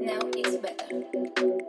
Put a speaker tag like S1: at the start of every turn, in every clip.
S1: now is better.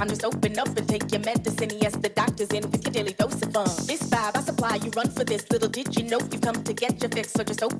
S1: time. Just open up and take your medicine. Yes, the doctor's in with your daily dose of fun. This vibe I supply, you run for this. Little did you know you've come to get your fix. So just open